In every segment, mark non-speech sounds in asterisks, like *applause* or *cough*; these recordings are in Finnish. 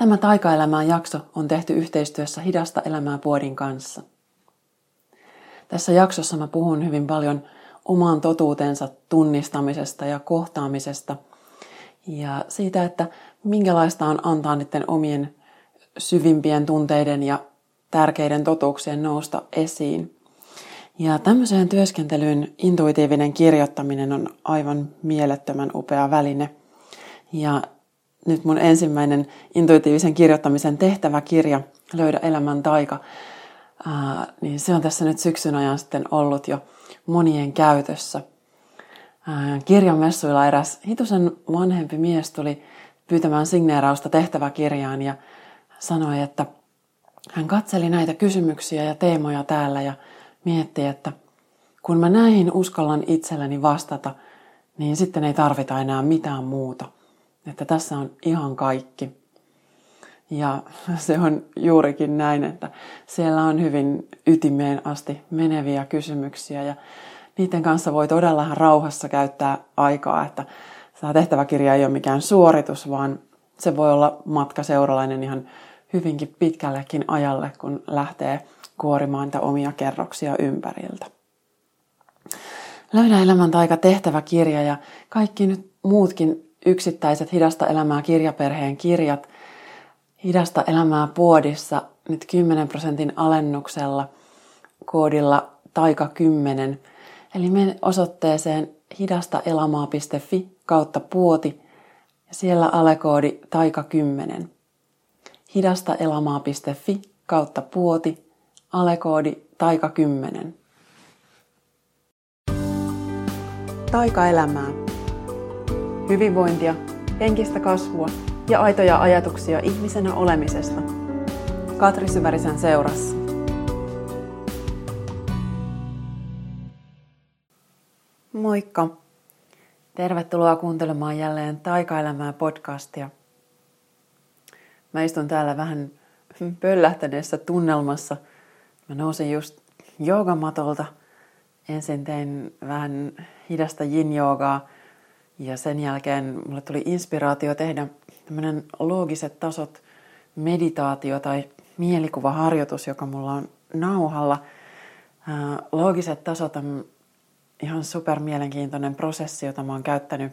Tämä taikaelämään jakso on tehty yhteistyössä Hidasta elämää puodin kanssa. Tässä jaksossa mä puhun hyvin paljon oman totuutensa tunnistamisesta ja kohtaamisesta ja siitä, että minkälaista on antaa niiden omien syvimpien tunteiden ja tärkeiden totuuksien nousta esiin. Ja tämmöiseen työskentelyyn intuitiivinen kirjoittaminen on aivan mielettömän upea väline. Ja nyt mun ensimmäinen intuitiivisen kirjoittamisen tehtäväkirja, Löydä elämän taika, ää, niin se on tässä nyt syksyn ajan sitten ollut jo monien käytössä. Ää, kirjamessuilla eräs hitusen vanhempi mies tuli pyytämään signeerausta tehtäväkirjaan ja sanoi, että hän katseli näitä kysymyksiä ja teemoja täällä ja mietti, että kun mä näihin uskallan itselleni vastata, niin sitten ei tarvita enää mitään muuta – että tässä on ihan kaikki. Ja se on juurikin näin, että siellä on hyvin ytimeen asti meneviä kysymyksiä ja niiden kanssa voi todella rauhassa käyttää aikaa, että tämä tehtäväkirja ei ole mikään suoritus, vaan se voi olla matka seuralainen ihan hyvinkin pitkällekin ajalle, kun lähtee kuorimaan niitä omia kerroksia ympäriltä. Löydä elämän taika tehtäväkirja ja kaikki nyt muutkin yksittäiset Hidasta elämää kirjaperheen kirjat Hidasta elämää puodissa nyt 10 prosentin alennuksella koodilla taika 10. Eli mene osoitteeseen hidastaelamaa.fi kautta puoti ja siellä alekoodi taika 10. Hidastaelamaa.fi kautta puoti, alekoodi taika 10. Taika-elämää hyvinvointia, henkistä kasvua ja aitoja ajatuksia ihmisenä olemisesta. Katri Syvärisen seurassa. Moikka! Tervetuloa kuuntelemaan jälleen Taikaelämää podcastia. Mä istun täällä vähän pöllähtäneessä tunnelmassa. Mä nousin just joogamatolta. Ensin tein vähän hidasta yin-joogaa – ja sen jälkeen mulle tuli inspiraatio tehdä tämmöinen loogiset tasot meditaatio tai mielikuvaharjoitus, joka mulla on nauhalla. Loogiset tasot on ihan super mielenkiintoinen prosessi, jota mä oon käyttänyt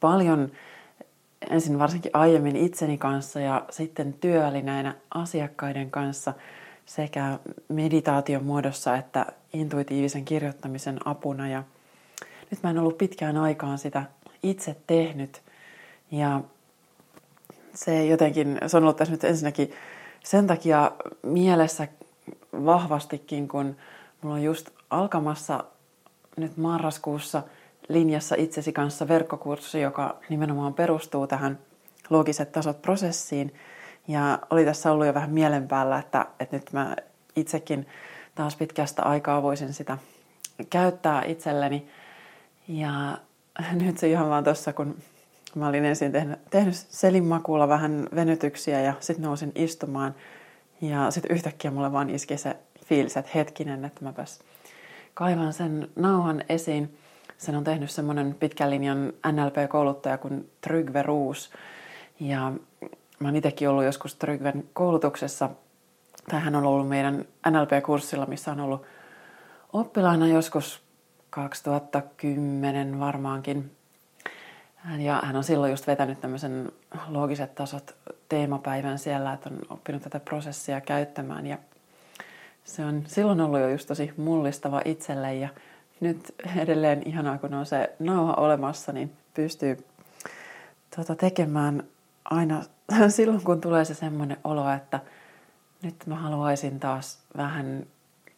paljon ensin varsinkin aiemmin itseni kanssa ja sitten työvälineinä asiakkaiden kanssa sekä meditaation muodossa että intuitiivisen kirjoittamisen apuna. Ja nyt mä en ollut pitkään aikaan sitä itse tehnyt. Ja se jotenkin, se on ollut tässä nyt ensinnäkin sen takia mielessä vahvastikin, kun mulla on just alkamassa nyt marraskuussa linjassa itsesi kanssa verkkokurssi, joka nimenomaan perustuu tähän loogiset tasot prosessiin. Ja oli tässä ollut jo vähän mielen päällä, että, että nyt mä itsekin taas pitkästä aikaa voisin sitä käyttää itselleni. Ja *laughs* nyt se ihan vaan tuossa, kun mä olin ensin tehnyt, tehnyt selin makuulla vähän venytyksiä ja sitten nousin istumaan. Ja sitten yhtäkkiä mulle vaan iski se fiilis, että hetkinen, että mäpäs kaivan sen nauhan esiin. Sen on tehnyt semmoinen pitkän linjan NLP-kouluttaja kuin Trygve Ruus. Ja mä oon itsekin ollut joskus Trygven koulutuksessa, tai hän on ollut meidän NLP-kurssilla, missä on ollut oppilaina joskus 2010 varmaankin. Ja hän on silloin just vetänyt tämmöisen loogiset tasot teemapäivän siellä, että on oppinut tätä prosessia käyttämään. Ja se on silloin ollut jo just tosi mullistava itselle ja nyt edelleen ihanaa, kun on se nauha olemassa, niin pystyy tuota, tekemään aina *laughs* silloin, kun tulee se semmoinen olo, että nyt mä haluaisin taas vähän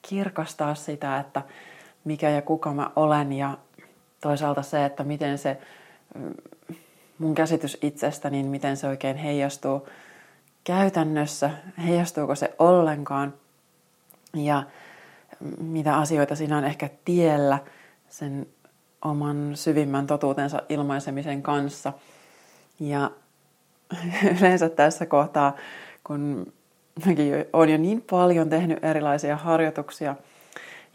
kirkastaa sitä, että mikä ja kuka mä olen ja toisaalta se, että miten se mm, mun käsitys itsestä, niin miten se oikein heijastuu käytännössä, heijastuuko se ollenkaan ja mitä asioita siinä on ehkä tiellä sen oman syvimmän totuutensa ilmaisemisen kanssa. Ja *laughs* yleensä tässä kohtaa, kun mäkin olen jo niin paljon tehnyt erilaisia harjoituksia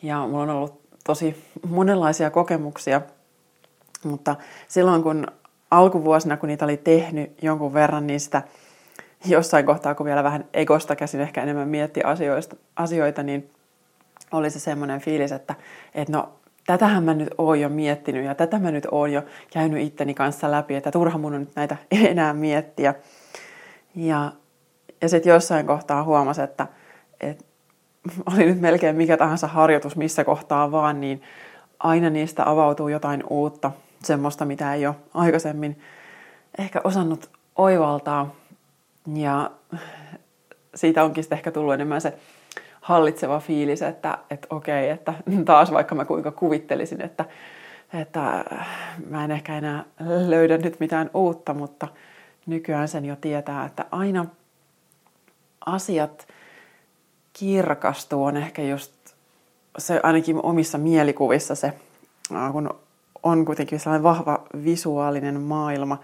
ja mulla on ollut tosi monenlaisia kokemuksia, mutta silloin kun alkuvuosina, kun niitä oli tehnyt jonkun verran, niin sitä jossain kohtaa, kun vielä vähän egosta käsin ehkä enemmän mietti asioista, asioita, niin oli se semmoinen fiilis, että, että no tätähän mä nyt oon jo miettinyt ja tätä mä nyt oon jo käynyt itteni kanssa läpi, että turha mun on nyt näitä *laughs* enää miettiä. Ja, ja sitten jossain kohtaa huomasi, että, että *laughs* oli nyt melkein mikä tahansa harjoitus missä kohtaa vaan, niin aina niistä avautuu jotain uutta, semmoista mitä ei ole aikaisemmin ehkä osannut oivaltaa. Ja siitä onkin sitten ehkä tullut enemmän se hallitseva fiilis, että, että okei, että *laughs* taas vaikka mä kuinka kuvittelisin, että, että mä en ehkä enää löydä nyt mitään uutta, mutta nykyään sen jo tietää, että aina asiat kirkastuu on ehkä just se ainakin omissa mielikuvissa se, kun on kuitenkin sellainen vahva visuaalinen maailma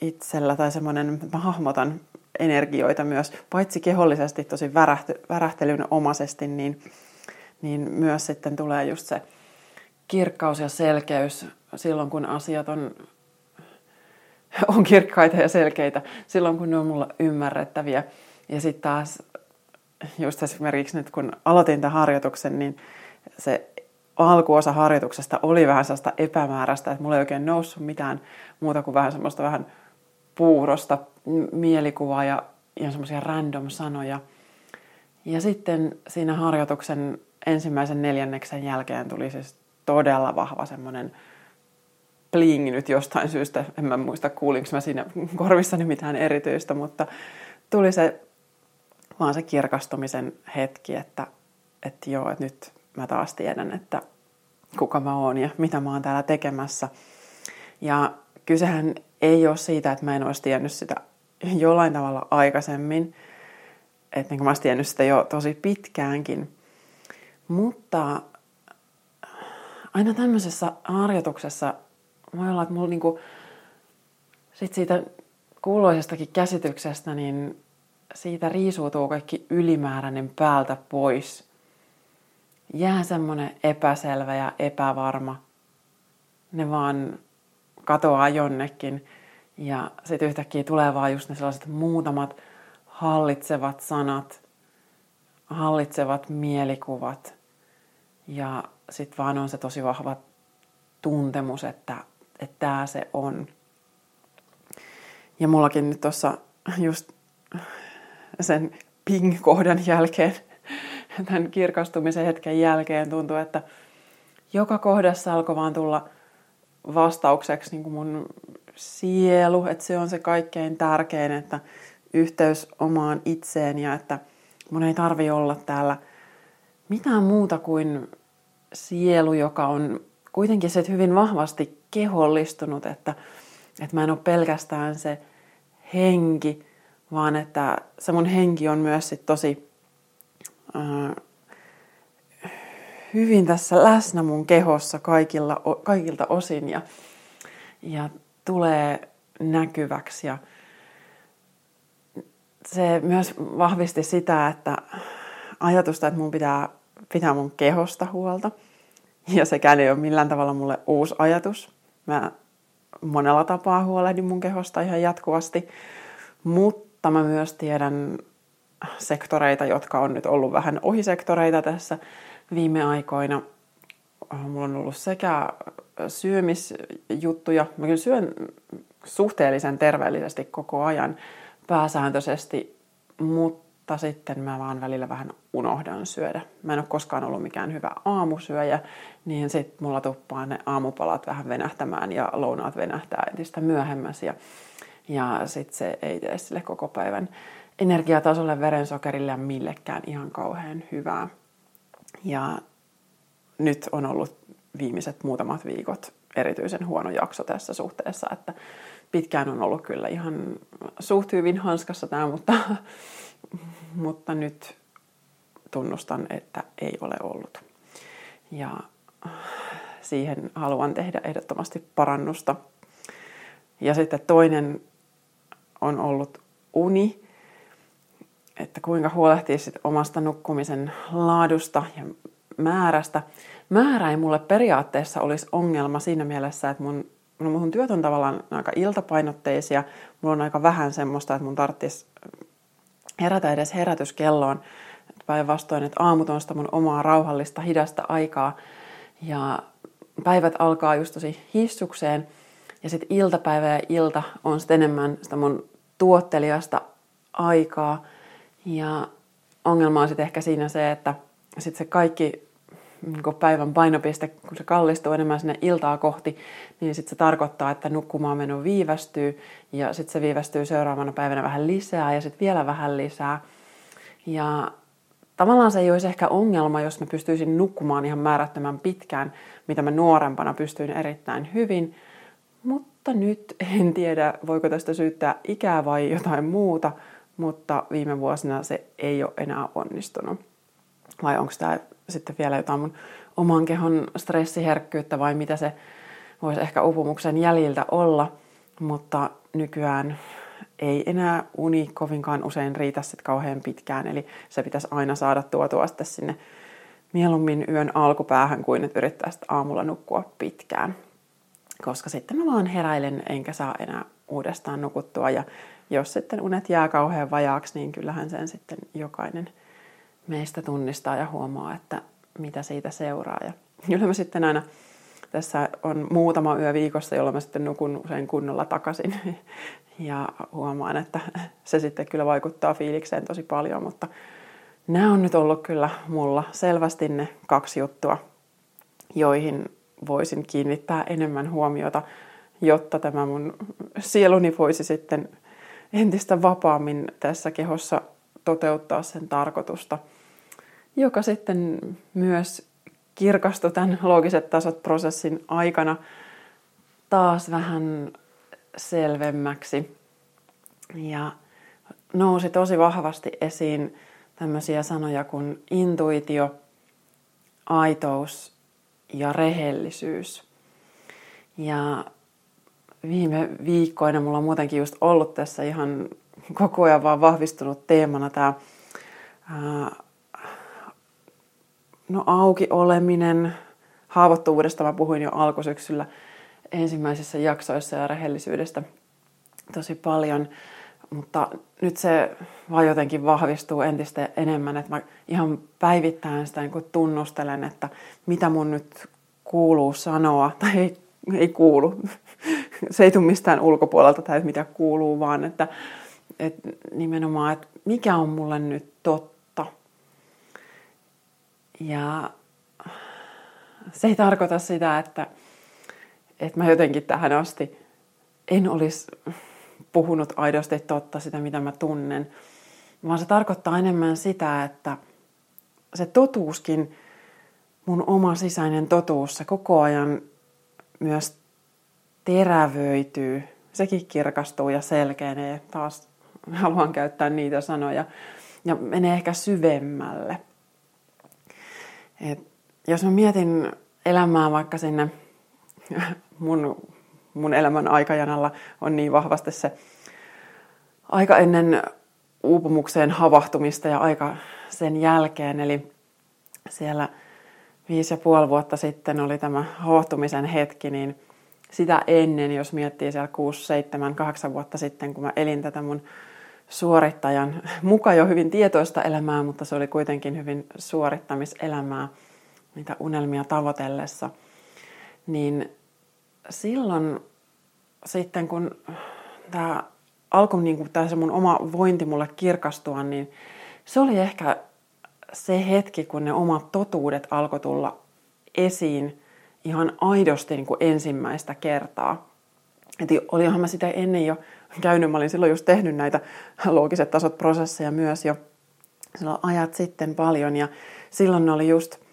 itsellä tai semmoinen, että mä hahmotan energioita myös, paitsi kehollisesti tosi värähty, värähtelyn omaisesti, niin, niin myös sitten tulee just se kirkkaus ja selkeys silloin, kun asiat on, on kirkkaita ja selkeitä, silloin kun ne on mulla ymmärrettäviä. Ja sitten taas just esimerkiksi nyt kun aloitin tämän harjoituksen, niin se alkuosa harjoituksesta oli vähän sellaista epämääräistä, että mulla ei oikein noussut mitään muuta kuin vähän semmoista vähän puurosta mielikuvaa ja, ja semmoisia random sanoja. Ja sitten siinä harjoituksen ensimmäisen neljänneksen jälkeen tuli siis todella vahva semmoinen bling nyt jostain syystä. En mä muista kuulinko mä siinä korvissani mitään erityistä, mutta tuli se vaan se kirkastumisen hetki, että, että joo, että nyt mä taas tiedän, että kuka mä oon ja mitä mä oon täällä tekemässä. Ja kysehän ei ole siitä, että mä en olisi tiennyt sitä jollain tavalla aikaisemmin. Että niin mä olisin tiennyt sitä jo tosi pitkäänkin. Mutta aina tämmöisessä harjoituksessa voi olla, että mulla niinku, sit siitä kuuloisestakin käsityksestä, niin siitä riisuutuu kaikki ylimääräinen päältä pois. Jää semmoinen epäselvä ja epävarma. Ne vaan katoaa jonnekin. Ja sitten yhtäkkiä tulee vaan just ne sellaiset muutamat hallitsevat sanat, hallitsevat mielikuvat. Ja sitten vaan on se tosi vahva tuntemus, että tämä se on. Ja mullakin nyt tuossa just sen ping-kohdan jälkeen, tämän kirkastumisen hetken jälkeen tuntui, että joka kohdassa alkoi vaan tulla vastaukseksi niin kuin mun sielu, että se on se kaikkein tärkein, että yhteys omaan itseen ja että mun ei tarvi olla täällä mitään muuta kuin sielu, joka on kuitenkin se hyvin vahvasti kehollistunut, että, että mä en ole pelkästään se henki, vaan että se mun henki on myös sit tosi äh, hyvin tässä läsnä mun kehossa kaikilla, kaikilta osin ja, ja tulee näkyväksi. Ja se myös vahvisti sitä, että ajatusta, että mun pitää pitää mun kehosta huolta. Ja sekään ei ole millään tavalla mulle uusi ajatus. Mä monella tapaa huolehdin mun kehosta ihan jatkuvasti. Mutta mä myös tiedän sektoreita, jotka on nyt ollut vähän ohisektoreita tässä viime aikoina. Mulla on ollut sekä syömisjuttuja, mä kyllä syön suhteellisen terveellisesti koko ajan pääsääntöisesti, mutta sitten mä vaan välillä vähän unohdan syödä. Mä en ole koskaan ollut mikään hyvä aamusyöjä, niin sitten mulla tuppaa ne aamupalat vähän venähtämään ja lounaat venähtää entistä myöhemmässä. Ja, ja sitten se ei tee sille koko päivän energiatasolle, verensokerille ja millekään ihan kauhean hyvää. Ja nyt on ollut viimeiset muutamat viikot erityisen huono jakso tässä suhteessa, että pitkään on ollut kyllä ihan suht hyvin hanskassa tämä, mutta, mutta nyt tunnustan, että ei ole ollut. Ja siihen haluan tehdä ehdottomasti parannusta. Ja sitten toinen on ollut uni, että kuinka huolehtii sit omasta nukkumisen laadusta ja määrästä. Määrä ei mulle periaatteessa olisi ongelma siinä mielessä, että mun no mun työt on tavallaan aika iltapainotteisia. Mulla on aika vähän semmoista, että mun tarvitsisi herätä edes herätyskelloon. Päinvastoin, että aamut on sitä mun omaa rauhallista, hidasta aikaa. Ja päivät alkaa just tosi hissukseen. Ja sitten iltapäivä ja ilta on sitten enemmän sitä mun tuottelijasta aikaa. Ja ongelma on sitten ehkä siinä se, että sitten se kaikki niin päivän painopiste, kun se kallistuu enemmän sinne iltaa kohti, niin sitten se tarkoittaa, että nukkumaan meno viivästyy ja sitten se viivästyy seuraavana päivänä vähän lisää ja sitten vielä vähän lisää. Ja tavallaan se ei olisi ehkä ongelma, jos mä pystyisin nukkumaan ihan määrättömän pitkään, mitä mä nuorempana pystyin erittäin hyvin. Mutta nyt en tiedä, voiko tästä syyttää ikää vai jotain muuta, mutta viime vuosina se ei ole enää onnistunut. Vai onko tämä sitten vielä jotain mun oman kehon stressiherkkyyttä vai mitä se voisi ehkä upumuksen jäljiltä olla. Mutta nykyään ei enää uni kovinkaan usein riitä sit kauhean pitkään, eli se pitäisi aina saada tuotua sitten sinne mieluummin yön alkupäähän kuin että yrittäisi aamulla nukkua pitkään. Koska sitten mä vaan heräilen enkä saa enää uudestaan nukuttua ja jos sitten unet jää kauhean vajaaksi, niin kyllähän sen sitten jokainen meistä tunnistaa ja huomaa, että mitä siitä seuraa. Ja kyllä mä sitten aina, tässä on muutama yö viikossa, jolloin mä sitten nukun usein kunnolla takaisin. *laughs* Ja huomaan, että se sitten kyllä vaikuttaa fiilikseen tosi paljon, mutta nämä on nyt ollut kyllä mulla selvästi ne kaksi juttua, joihin voisin kiinnittää enemmän huomiota, jotta tämä mun sieluni voisi sitten entistä vapaammin tässä kehossa toteuttaa sen tarkoitusta, joka sitten myös kirkastui tämän loogiset tasot prosessin aikana taas vähän selvemmäksi. Ja nousi tosi vahvasti esiin tämmöisiä sanoja kuin intuitio, aitous ja rehellisyys. Ja viime viikkoina mulla on muutenkin just ollut tässä ihan koko ajan vaan vahvistunut teemana tämä no auki oleminen, haavoittuvuudesta mä puhuin jo alkusyksyllä ensimmäisissä jaksoissa ja rehellisyydestä tosi paljon, mutta nyt se vaan jotenkin vahvistuu entistä enemmän, että mä ihan päivittäin sitä niin tunnustelen, että mitä mun nyt kuuluu sanoa, tai ei, ei kuulu, se ei tule mistään ulkopuolelta tai mitä kuuluu, vaan että, että nimenomaan, että mikä on mulle nyt totta. Ja se ei tarkoita sitä, että, että mä jotenkin tähän asti en olisi puhunut aidosti totta sitä, mitä mä tunnen, vaan se tarkoittaa enemmän sitä, että se totuuskin, mun oma sisäinen totuus, se koko ajan myös terävöityy, sekin kirkastuu ja selkeänee. Taas haluan käyttää niitä sanoja. Ja menee ehkä syvemmälle. Et jos mä mietin elämää vaikka sinne mun, mun elämän aikajanalla on niin vahvasti se aika ennen uupumukseen havahtumista ja aika sen jälkeen. Eli siellä viisi ja puoli vuotta sitten oli tämä havahtumisen hetki, niin sitä ennen, jos miettii siellä 6, 7, 8 vuotta sitten, kun mä elin tätä mun suorittajan mukaan jo hyvin tietoista elämää, mutta se oli kuitenkin hyvin suorittamiselämää, niitä unelmia tavoitellessa, niin silloin sitten kun tämä alkoi niin kuin tämä se mun oma vointi mulle kirkastua, niin se oli ehkä se hetki, kun ne omat totuudet alkoi tulla esiin ihan aidosti niin kuin ensimmäistä kertaa. Et olihan mä sitä ennen jo käynyt, mä olin silloin just tehnyt näitä loogiset tasot prosesseja myös jo silloin ajat sitten paljon ja silloin ne oli just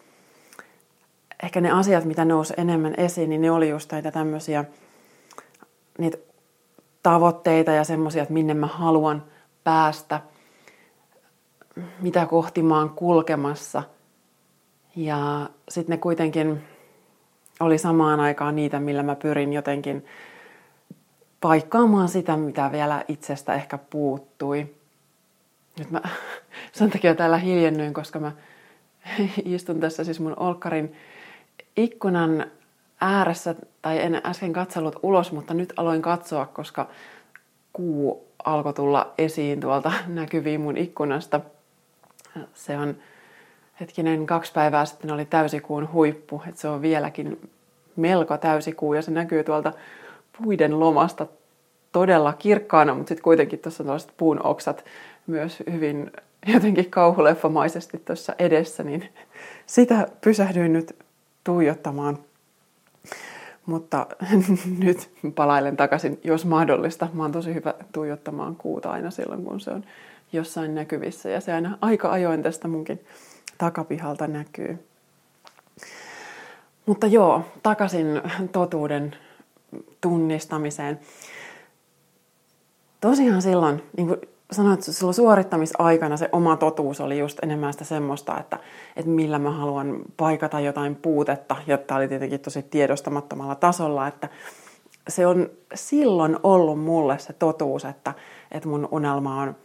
ehkä ne asiat, mitä nousi enemmän esiin, niin ne oli just näitä tämmöisiä niitä tavoitteita ja semmoisia, että minne mä haluan päästä, mitä kohti mä oon kulkemassa. Ja sitten ne kuitenkin oli samaan aikaan niitä, millä mä pyrin jotenkin paikkaamaan sitä, mitä vielä itsestä ehkä puuttui. Nyt mä *laughs* sen takia täällä hiljennyin, koska mä *laughs* istun tässä siis mun olkkarin ikkunan ääressä, tai en äsken katsellut ulos, mutta nyt aloin katsoa, koska kuu alkoi tulla esiin tuolta *laughs* näkyviin mun ikkunasta. Se on hetkinen, kaksi päivää sitten oli täysikuun huippu, että se on vieläkin melko täysikuu ja se näkyy tuolta puiden lomasta todella kirkkaana, mutta sitten kuitenkin tuossa tällaiset puun oksat myös hyvin jotenkin kauhuleffamaisesti tuossa edessä, niin *laughs* sitä pysähdyin nyt tuijottamaan. Mutta *laughs* nyt palailen takaisin, jos mahdollista. Mä oon tosi hyvä tuijottamaan kuuta aina silloin, kun se on jossain näkyvissä. Ja se aina aika ajoin tästä munkin takapihalta näkyy. Mutta joo, takaisin totuuden tunnistamiseen. Tosiaan silloin, niin kuin sanoin, että silloin suorittamisaikana se oma totuus oli just enemmän sitä semmoista, että, että millä mä haluan paikata jotain puutetta, jotta oli tietenkin tosi tiedostamattomalla tasolla, että se on silloin ollut mulle se totuus, että, että mun unelma on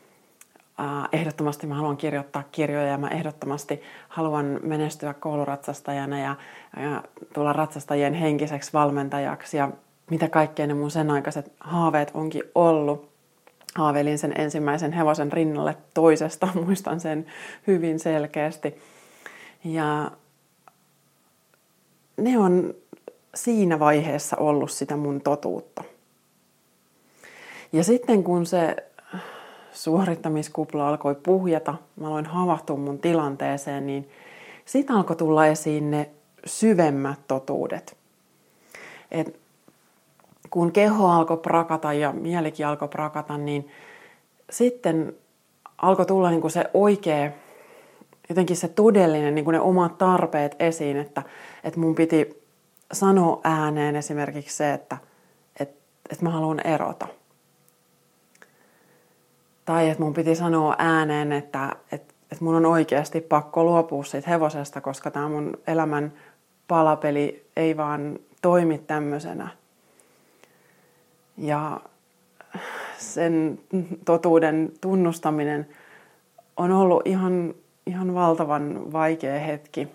äh, ehdottomasti mä haluan kirjoittaa kirjoja ja mä ehdottomasti haluan menestyä kouluratsastajana ja, ja tulla ratsastajien henkiseksi valmentajaksi ja mitä kaikkea ne mun sen aikaiset haaveet onkin ollut haaveilin sen ensimmäisen hevosen rinnalle toisesta, *laughs* muistan sen hyvin selkeästi. Ja ne on siinä vaiheessa ollut sitä mun totuutta. Ja sitten kun se suorittamiskupla alkoi puhjata, mä aloin havahtua mun tilanteeseen, niin siitä alkoi tulla esiin ne syvemmät totuudet. Et kun keho alkoi prakata ja mielikin alkoi prakata, niin sitten alkoi tulla niin kuin se oikea, jotenkin se todellinen, niin kuin ne omat tarpeet esiin, että, että mun piti sanoa ääneen esimerkiksi se, että, että, että mä haluan erota. Tai että mun piti sanoa ääneen, että, että, että mun on oikeasti pakko luopua siitä hevosesta, koska tämä mun elämän palapeli ei vaan toimi tämmöisenä – ja sen totuuden tunnustaminen on ollut ihan, ihan valtavan vaikea hetki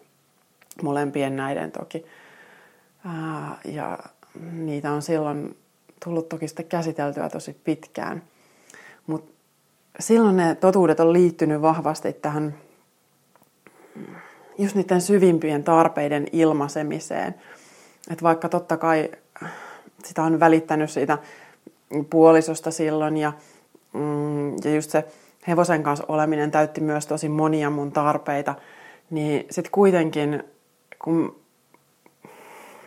molempien näiden toki. Ja niitä on silloin tullut toki sitten käsiteltyä tosi pitkään. Mutta silloin ne totuudet on liittynyt vahvasti tähän just niiden syvimpien tarpeiden ilmaisemiseen. Että vaikka totta kai sitä on välittänyt siitä puolisosta silloin ja, mm, ja just se hevosen kanssa oleminen täytti myös tosi monia mun tarpeita, niin sitten kuitenkin kun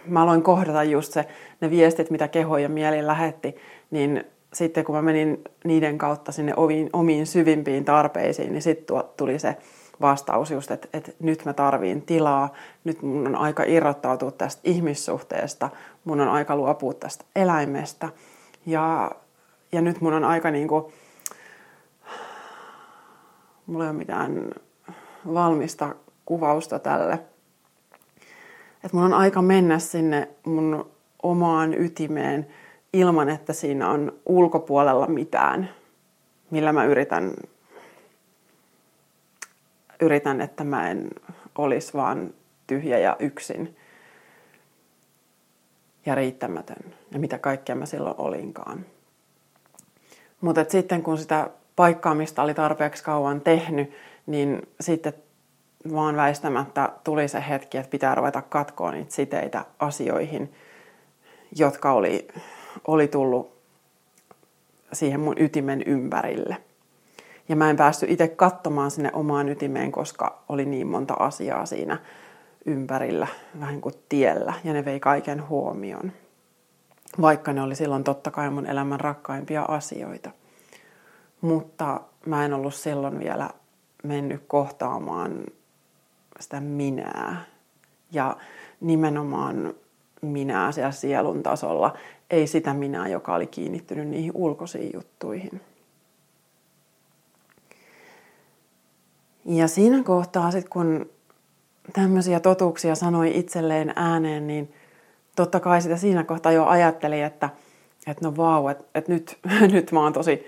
mä aloin kohdata just se, ne viestit, mitä keho ja mieli lähetti, niin sitten kun mä menin niiden kautta sinne omiin, omiin syvimpiin tarpeisiin, niin sitten tuli se vastaus just, että, että nyt mä tarviin tilaa, nyt mun on aika irrottautua tästä ihmissuhteesta, mun on aika luopua tästä eläimestä. Ja, ja nyt mun on aika niin kuin, mulla ei ole mitään valmista kuvausta tälle. Että mun on aika mennä sinne mun omaan ytimeen ilman, että siinä on ulkopuolella mitään, millä mä yritän, yritän että mä en olisi vaan tyhjä ja yksin ja riittämätön ja mitä kaikkea mä silloin olinkaan. Mutta sitten kun sitä paikkaamista oli tarpeeksi kauan tehnyt, niin sitten vaan väistämättä tuli se hetki, että pitää ruveta katkoa niitä siteitä asioihin, jotka oli, oli tullut siihen mun ytimen ympärille. Ja mä en päässyt itse katsomaan sinne omaan ytimeen, koska oli niin monta asiaa siinä ympärillä, vähän kuin tiellä, ja ne vei kaiken huomioon. Vaikka ne oli silloin totta kai mun elämän rakkaimpia asioita. Mutta mä en ollut silloin vielä mennyt kohtaamaan sitä minää. Ja nimenomaan minää siellä sielun tasolla, ei sitä minää, joka oli kiinnittynyt niihin ulkoisiin juttuihin. Ja siinä kohtaa sitten, kun tämmöisiä totuuksia sanoi itselleen ääneen, niin totta kai sitä siinä kohtaa jo ajatteli, että, että no vau, että, että nyt, *laughs* nyt mä oon tosi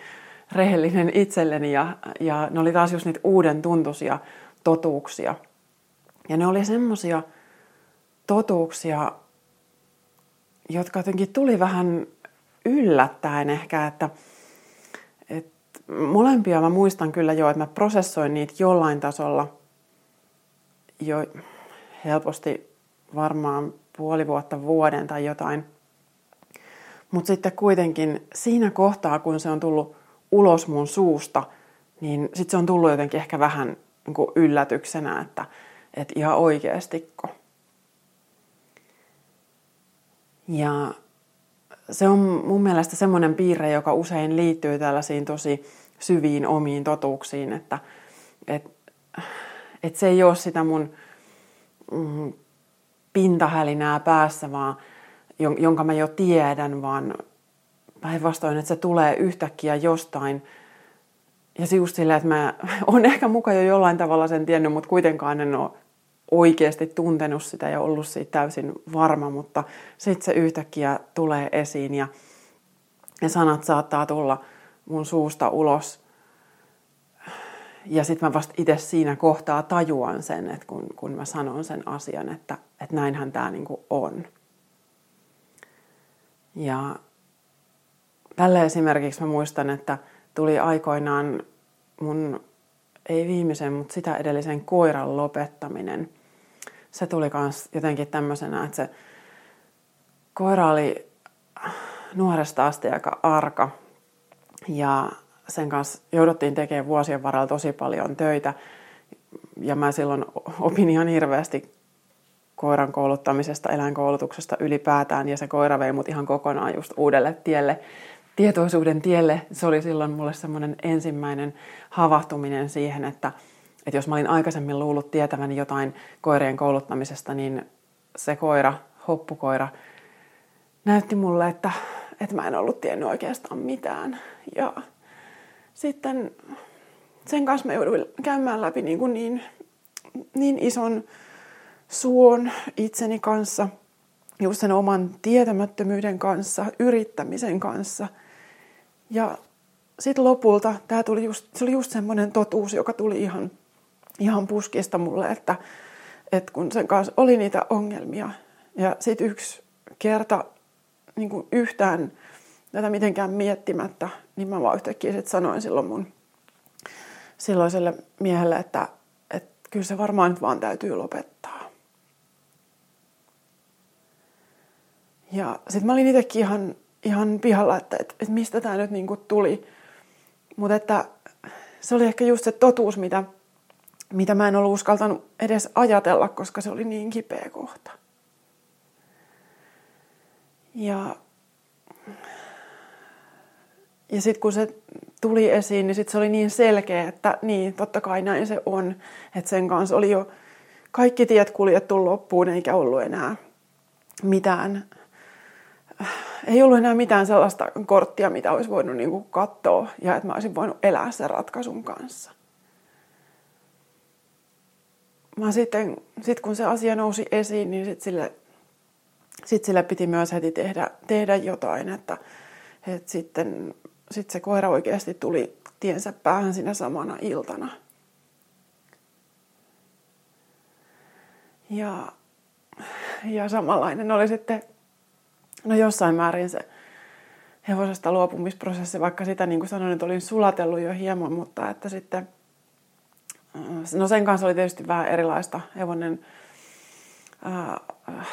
rehellinen itselleni ja, ja ne oli taas just niitä uuden tuntuisia totuuksia. Ja ne oli semmosia totuuksia, jotka jotenkin tuli vähän yllättäen ehkä, että, että molempia mä muistan kyllä jo, että mä prosessoin niitä jollain tasolla jo helposti varmaan puoli vuotta, vuoden tai jotain. Mutta sitten kuitenkin siinä kohtaa, kun se on tullut ulos mun suusta, niin sitten se on tullut jotenkin ehkä vähän niin yllätyksenä, että, että ihan oikeastiko. Ja se on mun mielestä semmoinen piirre, joka usein liittyy tällaisiin tosi syviin omiin totuuksiin, että et, et se ei ole sitä mun mm, pintahälinää päässä, vaan jonka mä jo tiedän, vaan päinvastoin, että se tulee yhtäkkiä jostain. Ja se just silleen, että mä *laughs* oon ehkä mukaan jo jollain tavalla sen tiennyt, mutta kuitenkaan en ole oikeasti tuntenut sitä ja ollut siitä täysin varma, mutta sitten se yhtäkkiä tulee esiin ja ne sanat saattaa tulla mun suusta ulos. Ja sitten mä vasta itse siinä kohtaa tajuan sen, että kun, kun mä sanon sen asian, että, että näinhän tämä niinku on. Ja tällä esimerkiksi mä muistan, että tuli aikoinaan mun, ei viimeisen, mutta sitä edellisen koiran lopettaminen. Se tuli myös jotenkin tämmöisenä, että se koira oli nuoresta asti aika arka ja sen kanssa jouduttiin tekemään vuosien varrella tosi paljon töitä. Ja mä silloin opin ihan hirveästi koiran kouluttamisesta, eläinkoulutuksesta ylipäätään, ja se koira vei mut ihan kokonaan just uudelle tielle, tietoisuuden tielle. Se oli silloin mulle semmoinen ensimmäinen havahtuminen siihen, että, että jos mä olin aikaisemmin luullut tietäväni jotain koirien kouluttamisesta, niin se koira, hoppukoira, näytti mulle, että, että mä en ollut tiennyt oikeastaan mitään. Ja sitten sen kanssa mä jouduin käymään läpi niin, kuin niin, niin ison suon itseni kanssa, just sen oman tietämättömyyden kanssa, yrittämisen kanssa. Ja sitten lopulta tämä tuli just, se oli just semmoinen totuus, joka tuli ihan, ihan puskista mulle, että, että kun sen kanssa oli niitä ongelmia. Ja sitten yksi kerta niin kuin yhtään tätä mitenkään miettimättä, niin mä vaan yhtäkkiä sit sanoin silloin mun silloiselle miehelle, että, että kyllä se varmaan nyt vaan täytyy lopettaa. Ja sitten mä olin itsekin ihan, ihan pihalla, että, että, että mistä tämä nyt niinku tuli. Mutta että se oli ehkä just se totuus, mitä, mitä mä en ollut uskaltanut edes ajatella, koska se oli niin kipeä kohta. Ja, ja sitten kun se tuli esiin, niin sit se oli niin selkeä, että niin, totta kai näin se on. Että sen kanssa oli jo kaikki tiet kuljettu loppuun, eikä ollut enää mitään ei ollut enää mitään sellaista korttia, mitä olisi voinut niin katsoa ja että mä olisin voinut elää sen ratkaisun kanssa. Mä sitten, sit kun se asia nousi esiin, niin sit sille, sit sille piti myös heti tehdä, tehdä jotain, että, että sitten sit se koira oikeasti tuli tiensä päähän sinä samana iltana. Ja, ja samanlainen oli sitten No jossain määrin se hevosesta luopumisprosessi, vaikka sitä niin kuin sanoin, että olin sulatellut jo hieman, mutta että sitten, no sen kanssa oli tietysti vähän erilaista. Hevonen ää, äh,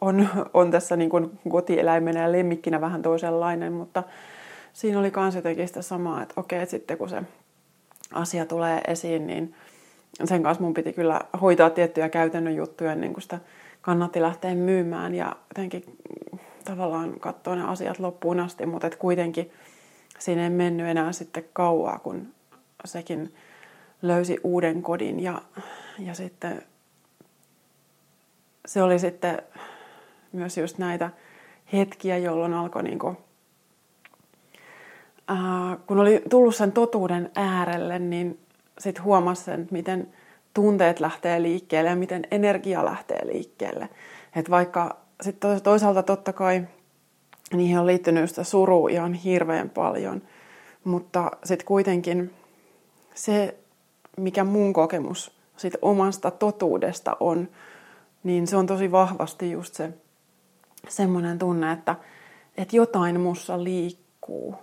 on, on tässä niin kuin kotieläimenä ja lemmikkinä vähän toisenlainen, mutta siinä oli myös jotenkin sitä samaa, että okei, että sitten kun se asia tulee esiin, niin sen kanssa mun piti kyllä hoitaa tiettyjä käytännön juttuja ennen kuin sitä kannatti lähteä myymään ja jotenkin tavallaan katsoa ne asiat loppuun asti, mutta et kuitenkin siinä ei mennyt enää sitten kauaa, kun sekin löysi uuden kodin ja, ja sitten se oli sitten myös just näitä hetkiä, jolloin alkoi niin kuin, ää, kun oli tullut sen totuuden äärelle, niin sitten huomasi sen, miten tunteet lähtee liikkeelle ja miten energia lähtee liikkeelle. Et vaikka sitten toisaalta totta kai niihin on liittynyt sitä surua ihan hirveän paljon, mutta sitten kuitenkin se, mikä mun kokemus sit omasta totuudesta on, niin se on tosi vahvasti just se semmoinen tunne, että, että jotain mussa liikkuu.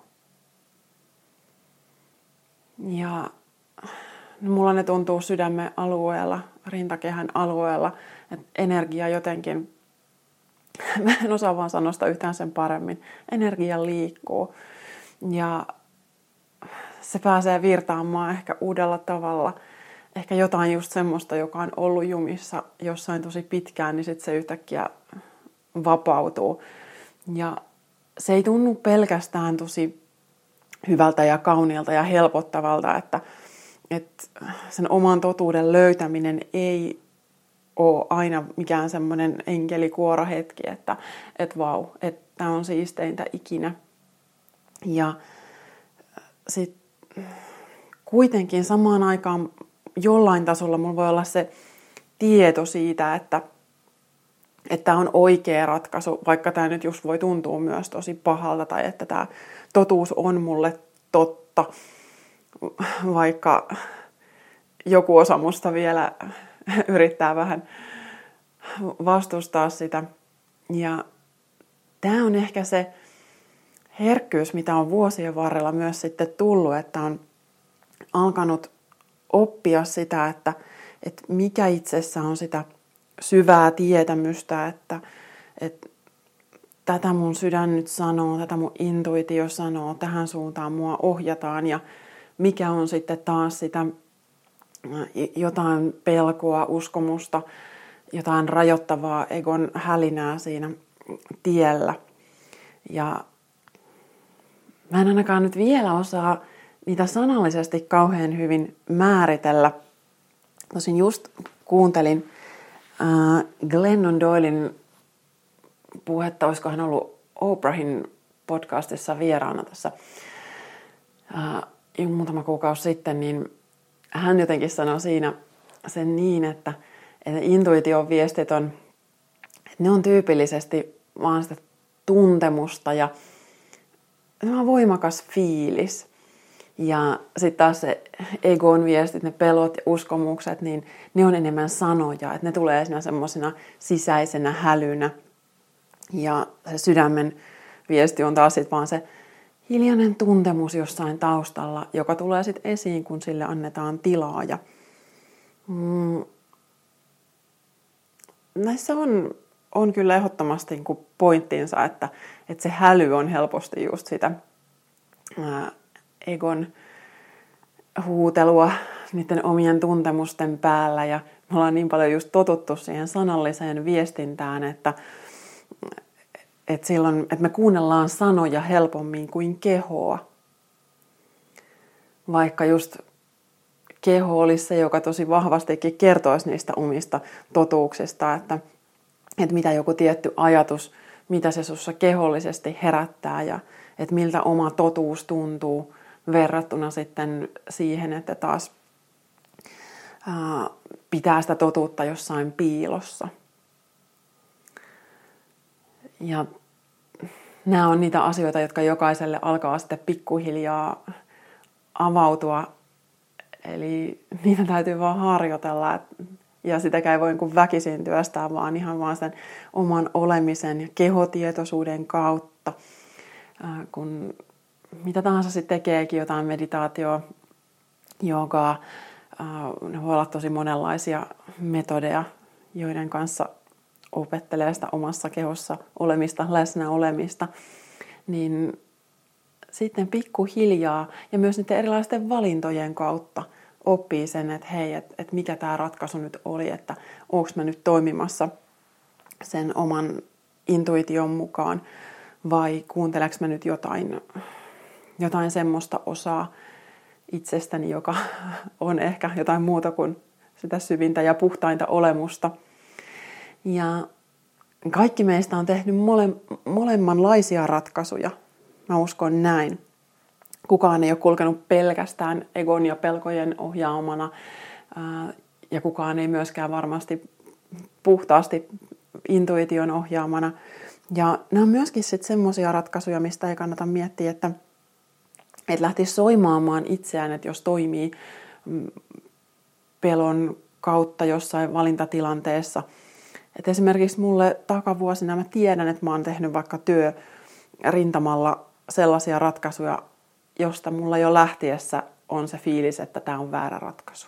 Ja mulla ne tuntuu sydämen alueella, rintakehän alueella, että energia jotenkin, *laughs* mä en osaa vaan sanoa sitä yhtään sen paremmin, energia liikkuu. Ja se pääsee virtaamaan ehkä uudella tavalla. Ehkä jotain just semmoista, joka on ollut jumissa jossain tosi pitkään, niin sitten se yhtäkkiä vapautuu. Ja se ei tunnu pelkästään tosi hyvältä ja kauniilta ja helpottavalta, että, että sen oman totuuden löytäminen ei ole aina mikään semmoinen enkelikuorahetki, että, että vau, että on siisteintä ikinä. Ja sitten kuitenkin samaan aikaan jollain tasolla mulla voi olla se tieto siitä, että että on oikea ratkaisu, vaikka tämä nyt just voi tuntua myös tosi pahalta tai että tämä totuus on mulle totta, vaikka joku osa musta vielä yrittää vähän vastustaa sitä. Ja tämä on ehkä se herkkyys, mitä on vuosien varrella myös sitten tullut, että on alkanut oppia sitä, että, että mikä itsessä on sitä syvää tietämystä, että, että tätä mun sydän nyt sanoo, tätä mun intuitio sanoo, tähän suuntaan mua ohjataan ja mikä on sitten taas sitä jotain pelkoa, uskomusta, jotain rajoittavaa egon hälinää siinä tiellä. Ja mä en ainakaan nyt vielä osaa niitä sanallisesti kauhean hyvin määritellä. Tosin just kuuntelin äh, Glennon Doylin puhetta, olisiko hän ollut Oprahin podcastissa vieraana tässä äh, muutama kuukausi sitten, niin hän jotenkin sanoi siinä sen niin, että, että intuition viestit on, että ne on tyypillisesti vaan sitä tuntemusta ja voimakas fiilis. Ja sitten taas se egon viestit, ne pelot ja uskomukset, niin ne on enemmän sanoja, että ne tulee siinä semmoisena sisäisenä hälynä. Ja se sydämen viesti on taas sitten vaan se hiljainen tuntemus jossain taustalla, joka tulee sitten esiin, kun sille annetaan tilaa. Ja, mm, näissä on, on kyllä ehdottomasti niin pointtinsa, että, että se häly on helposti just sitä ää, egon huutelua niiden omien tuntemusten päällä ja me ollaan niin paljon just totuttu siihen sanalliseen viestintään, että, että, silloin, että me kuunnellaan sanoja helpommin kuin kehoa. Vaikka just keho olisi se, joka tosi vahvastikin kertoisi niistä omista totuuksista, että, että mitä joku tietty ajatus, mitä se sussa kehollisesti herättää ja että miltä oma totuus tuntuu – verrattuna sitten siihen, että taas ää, pitää sitä totuutta jossain piilossa. Ja nämä on niitä asioita, jotka jokaiselle alkaa sitten pikkuhiljaa avautua. Eli niitä täytyy vaan harjoitella. Ja sitä ei voi niin väkisin työstää, vaan ihan vaan sen oman olemisen ja kehotietoisuuden kautta. Kun mitä tahansa sitten tekeekin, jotain meditaatio, joogaa, äh, ne voi olla tosi monenlaisia metodeja, joiden kanssa opettelee sitä omassa kehossa olemista, läsnä olemista, niin sitten pikkuhiljaa ja myös niiden erilaisten valintojen kautta oppii sen, että hei, että, että mikä tämä ratkaisu nyt oli, että onko mä nyt toimimassa sen oman intuition mukaan vai kuunteleks mä nyt jotain jotain semmoista osaa itsestäni, joka *laughs* on ehkä jotain muuta kuin sitä syvintä ja puhtainta olemusta. Ja kaikki meistä on tehnyt mole, molemmanlaisia ratkaisuja. Mä uskon näin. Kukaan ei ole kulkenut pelkästään egon ja pelkojen ohjaamana ja kukaan ei myöskään varmasti puhtaasti intuition ohjaamana. Ja nämä on myöskin sitten semmoisia ratkaisuja, mistä ei kannata miettiä, että – että lähtisi soimaamaan itseään, että jos toimii mm, pelon kautta jossain valintatilanteessa, Et esimerkiksi mulle takavuosina mä tiedän, että mä oon tehnyt vaikka työ rintamalla sellaisia ratkaisuja, josta mulla jo lähtiessä on se fiilis, että tämä on väärä ratkaisu.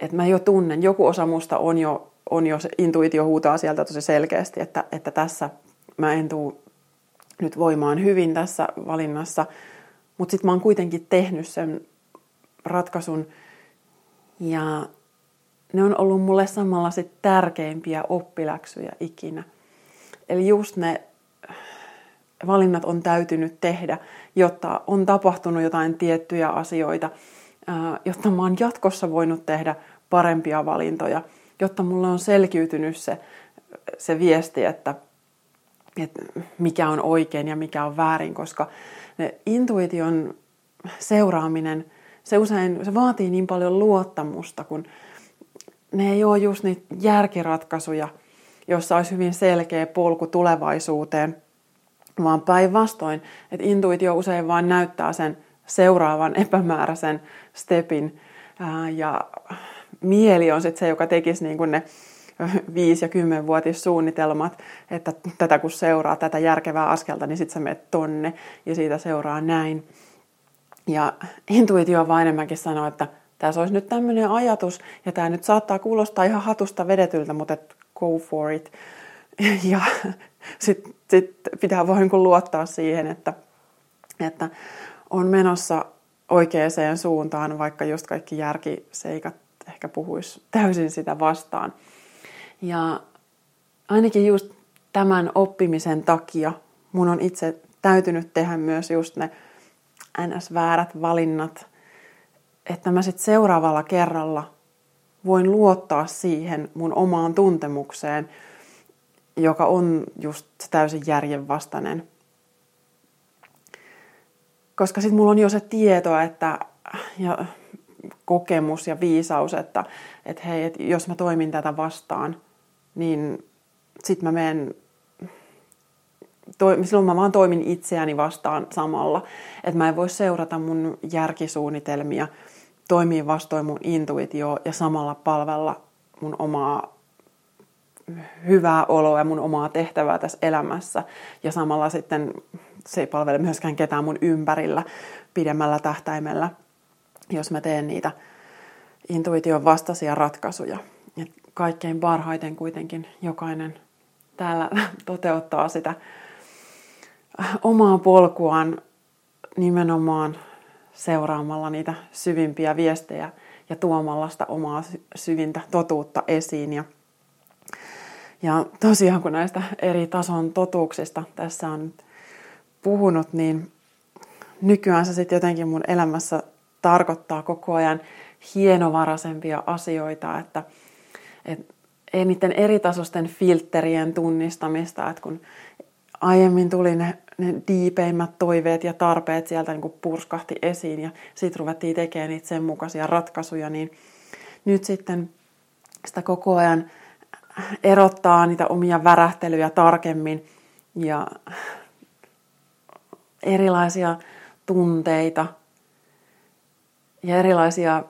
Et mä jo tunnen, joku osa musta on jo, on jo se intuitio huutaa sieltä tosi selkeästi, että, että tässä mä en tuu nyt voimaan hyvin tässä valinnassa, mutta sitten mä oon kuitenkin tehnyt sen ratkaisun ja ne on ollut mulle samalla sit tärkeimpiä oppiläksyjä ikinä. Eli just ne valinnat on täytynyt tehdä, jotta on tapahtunut jotain tiettyjä asioita, jotta mä oon jatkossa voinut tehdä parempia valintoja, jotta mulle on selkiytynyt se, se viesti, että, että mikä on oikein ja mikä on väärin, koska ne intuition seuraaminen, se usein se vaatii niin paljon luottamusta, kun ne ei ole just niitä järkiratkaisuja, jossa olisi hyvin selkeä polku tulevaisuuteen, vaan päinvastoin, että intuitio usein vain näyttää sen seuraavan epämääräisen stepin ja mieli on sitten se, joka tekisi niin ne 5- ja 10-vuotissuunnitelmat, että tätä kun seuraa, tätä järkevää askelta, niin sitten sä menet tonne ja siitä seuraa näin. Ja intuitio vaan enemmänkin sanoo, että tässä olisi nyt tämmöinen ajatus, ja tämä nyt saattaa kuulostaa ihan hatusta vedetyltä, mutta go for it. Ja sitten sit pitää vaan niin luottaa siihen, että, että on menossa oikeaan suuntaan, vaikka just kaikki järkiseikat ehkä puhuisi täysin sitä vastaan. Ja ainakin just tämän oppimisen takia mun on itse täytynyt tehdä myös just ne ns-väärät valinnat, että mä sitten seuraavalla kerralla voin luottaa siihen mun omaan tuntemukseen, joka on just täysin järjenvastainen. Koska sitten mulla on jo se tieto, että ja kokemus ja viisaus, että, että hei, että jos mä toimin tätä vastaan, niin sitten mä menen to, silloin mä vaan toimin itseäni vastaan samalla. Että mä en voi seurata mun järkisuunnitelmia, toimia vastoin mun intuitio ja samalla palvella mun omaa hyvää oloa ja mun omaa tehtävää tässä elämässä. Ja samalla sitten se ei palvele myöskään ketään mun ympärillä pidemmällä tähtäimellä, jos mä teen niitä intuition vastaisia ratkaisuja. Et kaikkein parhaiten kuitenkin jokainen täällä *laughs* toteuttaa sitä omaa polkuaan nimenomaan seuraamalla niitä syvimpiä viestejä ja tuomalla sitä omaa syvintä totuutta esiin. Ja, ja tosiaan kun näistä eri tason totuuksista tässä on puhunut, niin nykyään se sitten jotenkin mun elämässä tarkoittaa koko ajan hienovaraisempia asioita, että, että ei niiden eritasosten filterien tunnistamista, että kun aiemmin tuli ne, ne diipeimmät toiveet ja tarpeet sieltä niin kuin purskahti esiin ja sitten ruvettiin tekemään niitä sen mukaisia ratkaisuja, niin nyt sitten sitä koko ajan erottaa niitä omia värähtelyjä tarkemmin ja erilaisia tunteita ja erilaisia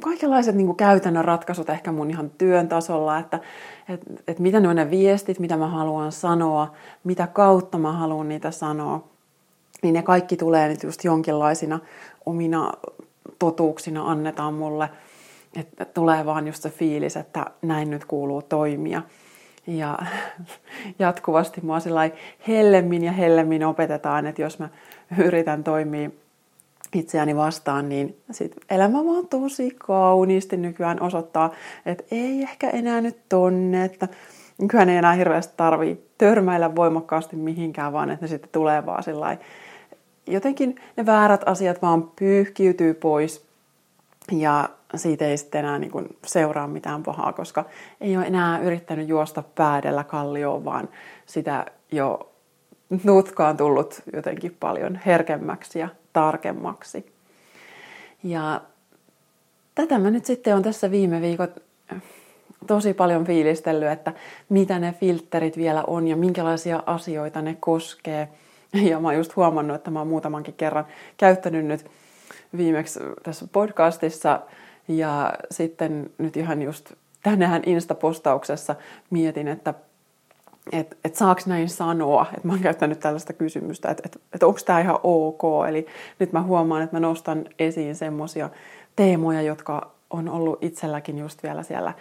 kaikenlaiset niin kuin käytännön ratkaisut ehkä mun ihan työn tasolla, että et, et mitä ne on ne viestit, mitä mä haluan sanoa, mitä kautta mä haluan niitä sanoa, niin ne kaikki tulee nyt just jonkinlaisina omina totuuksina annetaan mulle, että tulee vaan just se fiilis, että näin nyt kuuluu toimia. Ja *laughs* jatkuvasti mua hellemmin ja hellemmin opetetaan, että jos mä yritän toimia itseäni vastaan, niin sit elämä vaan tosi kauniisti nykyään osoittaa, että ei ehkä enää nyt tonne, että nykyään ei enää hirveästi tarvii törmäillä voimakkaasti mihinkään, vaan että ne sitten tulee vaan sillä jotenkin ne väärät asiat vaan pyyhkiytyy pois ja siitä ei sitten enää niin kuin seuraa mitään pahaa, koska ei ole enää yrittänyt juosta päädellä kallioon, vaan sitä jo nutkaan tullut jotenkin paljon herkemmäksi ja tarkemmaksi. Ja tätä mä nyt sitten on tässä viime viikot tosi paljon fiilistellyt, että mitä ne filterit vielä on ja minkälaisia asioita ne koskee. *laughs* Ja mä oon just huomannut, että mä oon muutamankin kerran käyttänyt nyt viimeksi tässä podcastissa Ja sitten nyt ihan just tänään Insta-postauksessa mietin, että että et saako näin sanoa, että mä oon käyttänyt tällaista kysymystä, että et, et onko tämä ihan ok. Eli nyt mä huomaan, että mä nostan esiin semmosia teemoja, jotka on ollut itselläkin just vielä siellä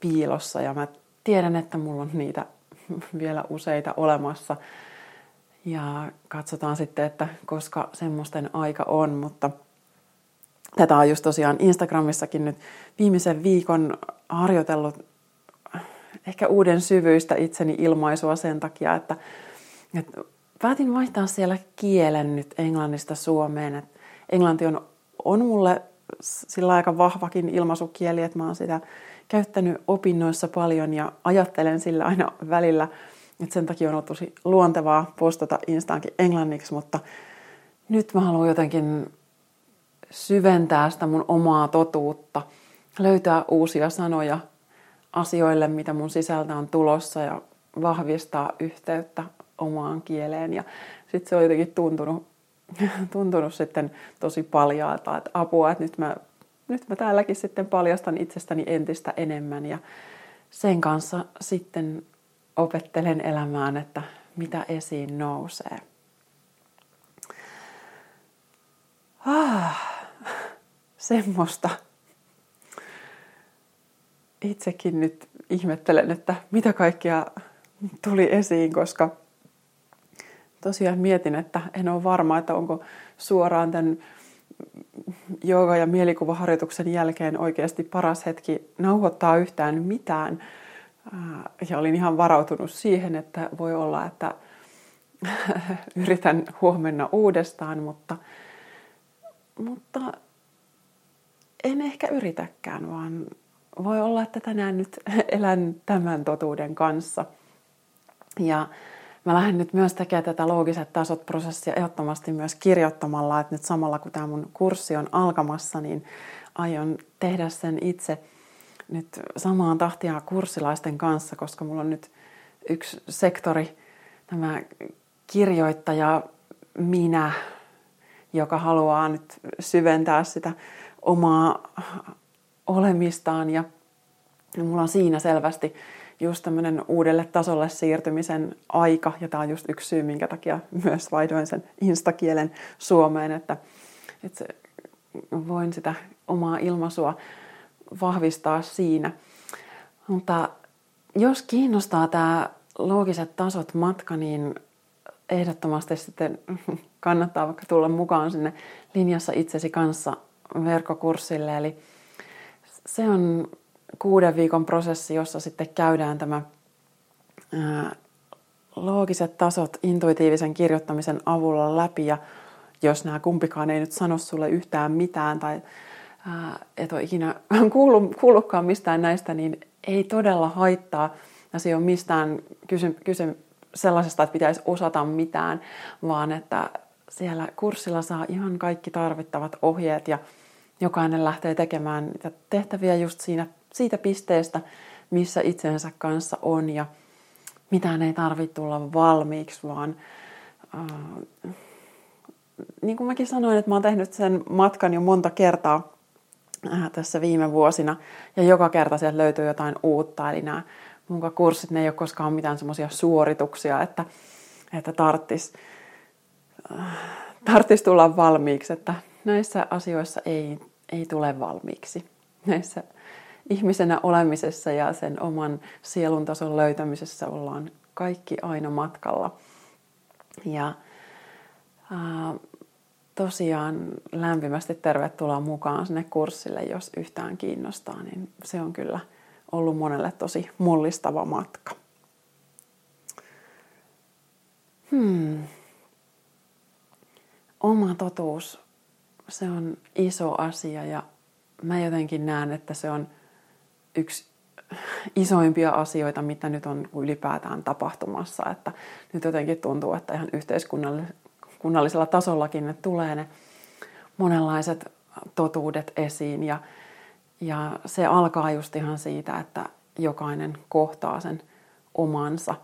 piilossa. Ja mä tiedän, että mulla on niitä *laughs* vielä useita olemassa. Ja katsotaan sitten, että koska semmoisten aika on, mutta tätä on just tosiaan Instagramissakin nyt viimeisen viikon harjoitellut ehkä uuden syvyistä itseni ilmaisua sen takia, että, että päätin vaihtaa siellä kielen nyt englannista suomeen. Että englanti on, on mulle sillä aika vahvakin ilmaisukieli, että mä oon sitä käyttänyt opinnoissa paljon ja ajattelen sillä aina välillä, että sen takia on ollut tosi luontevaa postata Instaankin englanniksi, mutta nyt mä haluan jotenkin syventää sitä mun omaa totuutta, löytää uusia sanoja asioille, mitä mun sisältä on tulossa ja vahvistaa yhteyttä omaan kieleen. Ja sitten se on jotenkin tuntunut, *laughs* tuntunut sitten tosi paljaalta, että apua, että nyt mä, nyt mä täälläkin sitten paljastan itsestäni entistä enemmän ja sen kanssa sitten opettelen elämään, että mitä esiin nousee. Ah, semmoista itsekin nyt ihmettelen, että mitä kaikkea tuli esiin, koska tosiaan mietin, että en ole varma, että onko suoraan tämän jooga- ja mielikuvaharjoituksen jälkeen oikeasti paras hetki nauhoittaa yhtään mitään. Ja olin ihan varautunut siihen, että voi olla, että *laughs* yritän huomenna uudestaan, mutta, mutta en ehkä yritäkään, vaan voi olla, että tänään nyt *laughs* elän tämän totuuden kanssa. Ja mä lähden nyt myös tekemään tätä loogiset tasot prosessia ehdottomasti myös kirjoittamalla, että nyt samalla kun tämä mun kurssi on alkamassa, niin aion tehdä sen itse nyt samaan tahtia kurssilaisten kanssa, koska mulla on nyt yksi sektori, tämä kirjoittaja minä, joka haluaa nyt syventää sitä omaa olemistaan ja mulla on siinä selvästi just tämmöinen uudelle tasolle siirtymisen aika, ja tämä on just yksi syy, minkä takia myös vaihdoin sen instakielen suomeen, että, että voin sitä omaa ilmaisua vahvistaa siinä. Mutta jos kiinnostaa tämä loogiset tasot matka, niin ehdottomasti sitten kannattaa vaikka tulla mukaan sinne linjassa itsesi kanssa verkkokurssille. Eli se on kuuden viikon prosessi, jossa sitten käydään tämä loogiset tasot intuitiivisen kirjoittamisen avulla läpi ja jos nämä kumpikaan ei nyt sano sulle yhtään mitään tai et ole ikinä *laughs* kuullut, kuullutkaan mistään näistä, niin ei todella haittaa. Se ei ole mistään kyse, kyse sellaisesta, että pitäisi osata mitään, vaan että siellä kurssilla saa ihan kaikki tarvittavat ohjeet ja jokainen lähtee tekemään niitä tehtäviä just siinä, siitä pisteestä, missä itsensä kanssa on ja mitään ei tarvitse tulla valmiiksi, vaan äh, niin kuin mäkin sanoin, että mä oon tehnyt sen matkan jo monta kertaa äh, tässä viime vuosina ja joka kerta sieltä löytyy jotain uutta, eli nämä mun kurssit, ne ei ole koskaan mitään semmoisia suorituksia, että, että tarttis, tarttis tulla valmiiksi, että näissä asioissa ei, ei tule valmiiksi. Näissä ihmisenä olemisessa ja sen oman sielun tason löytämisessä ollaan kaikki aina matkalla. Ja ää, tosiaan lämpimästi tervetuloa mukaan sinne kurssille, jos yhtään kiinnostaa, niin se on kyllä ollut monelle tosi mullistava matka. Hmm. Oma totuus se on iso asia ja mä jotenkin näen, että se on yksi isoimpia asioita, mitä nyt on ylipäätään tapahtumassa. Että nyt jotenkin tuntuu, että ihan yhteiskunnallisella tasollakin ne tulee ne monenlaiset totuudet esiin ja, ja se alkaa just ihan siitä, että jokainen kohtaa sen omansa.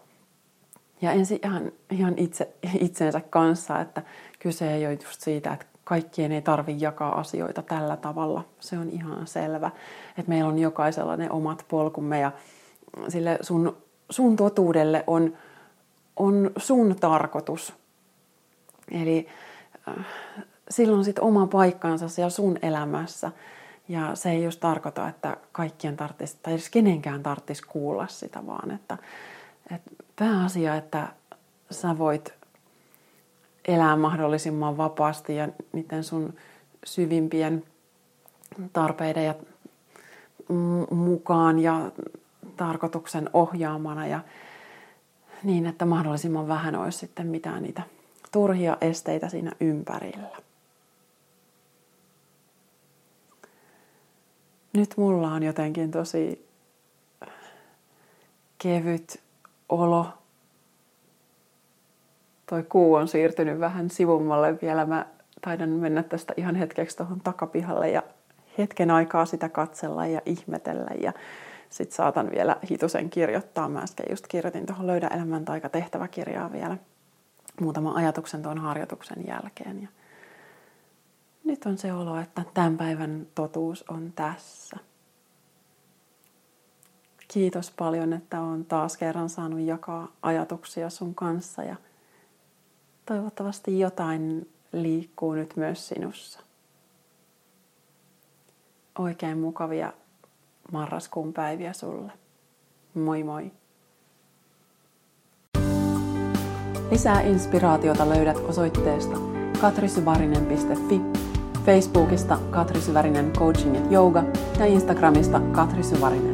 Ja ensin ihan, ihan itse, itsensä kanssa, että kyse ei ole just siitä, että kaikkien ei tarvi jakaa asioita tällä tavalla. Se on ihan selvä, että meillä on jokaisella ne omat polkumme ja sille sun, sun totuudelle on, on sun tarkoitus. Eli äh, silloin sitten oma paikkansa siellä sun elämässä. Ja se ei just tarkoita, että kaikkien tarvitsisi, tai edes kenenkään tarvitsisi kuulla sitä, vaan että, että pääasia, että sä voit elää mahdollisimman vapaasti ja niiden sun syvimpien tarpeiden ja mukaan ja tarkoituksen ohjaamana ja niin, että mahdollisimman vähän olisi sitten mitään niitä turhia esteitä siinä ympärillä. Nyt mulla on jotenkin tosi kevyt olo toi kuu on siirtynyt vähän sivummalle vielä. Mä taidan mennä tästä ihan hetkeksi tuohon takapihalle ja hetken aikaa sitä katsella ja ihmetellä ja sitten saatan vielä hitusen kirjoittaa. Mä äsken just kirjoitin tuohon Löydä elämän taika tehtäväkirjaa vielä muutaman ajatuksen tuon harjoituksen jälkeen. Ja nyt on se olo, että tämän päivän totuus on tässä. Kiitos paljon, että olen taas kerran saanut jakaa ajatuksia sun kanssa ja – Toivottavasti jotain liikkuu nyt myös sinussa. Oikein mukavia marraskuun päiviä sulle. Moi moi! Lisää inspiraatiota löydät osoitteesta katrisyvarinen.fi, Facebookista Katri Syvärinen Coaching ja Yoga ja Instagramista Katri Syvärinen.